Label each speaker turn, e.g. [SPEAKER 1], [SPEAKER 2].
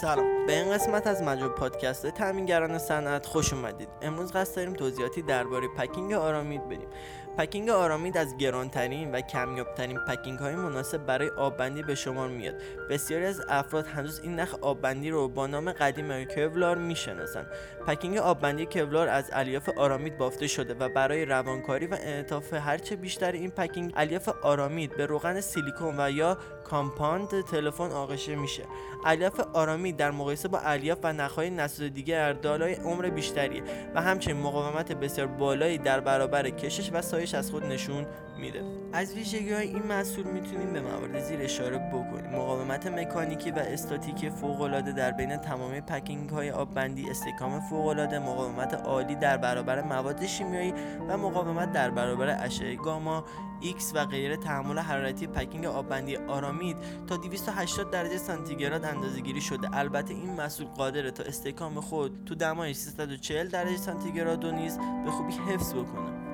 [SPEAKER 1] سلام. به این قسمت از مجموع پادکست تامینگران صنعت خوش اومدید. امروز قصد داریم توضیحاتی درباره پکینگ آرامید بدیم. پکینگ آرامید از گرانترین و کمیابترین پکینگ های مناسب برای آببندی به شمار میاد. بسیاری از افراد هنوز این نخ آببندی رو با نام قدیم کولار می‌شناسند. پکینگ آببندی کولار از الیاف آرامید بافته شده و برای روانکاری و انعطاف هرچه بیشتر این پکینگ الیاف آرامید به روغن سیلیکون و یا کامپاند تلفن آغشته میشه. الیاف آرامید در مقایسه با الیاف و نخهای نسوز دیگر دارای عمر بیشتریه و همچنین مقاومت بسیار بالایی در برابر کشش و سایش از خود نشون میده. از ویژگی های این محصول می‌تونیم به موارد زیر اشاره بکنیم. مقاومت مکانیکی و استاتیکی فوق العاده در بین تمامی پکینگ های آب بندی استحکام فوق العاده مقاومت عالی در برابر مواد شیمیایی و مقاومت در برابر اشعه گاما X و غیره تحمل حرارتی پکینگ آببندی آرامید تا 280 درجه سانتیگراد اندازه گیری شده. البته این محصول قادره تا استحکام خود تو دمای 340 درجه سانتیگراد و نیز به خوبی حفظ بکنه.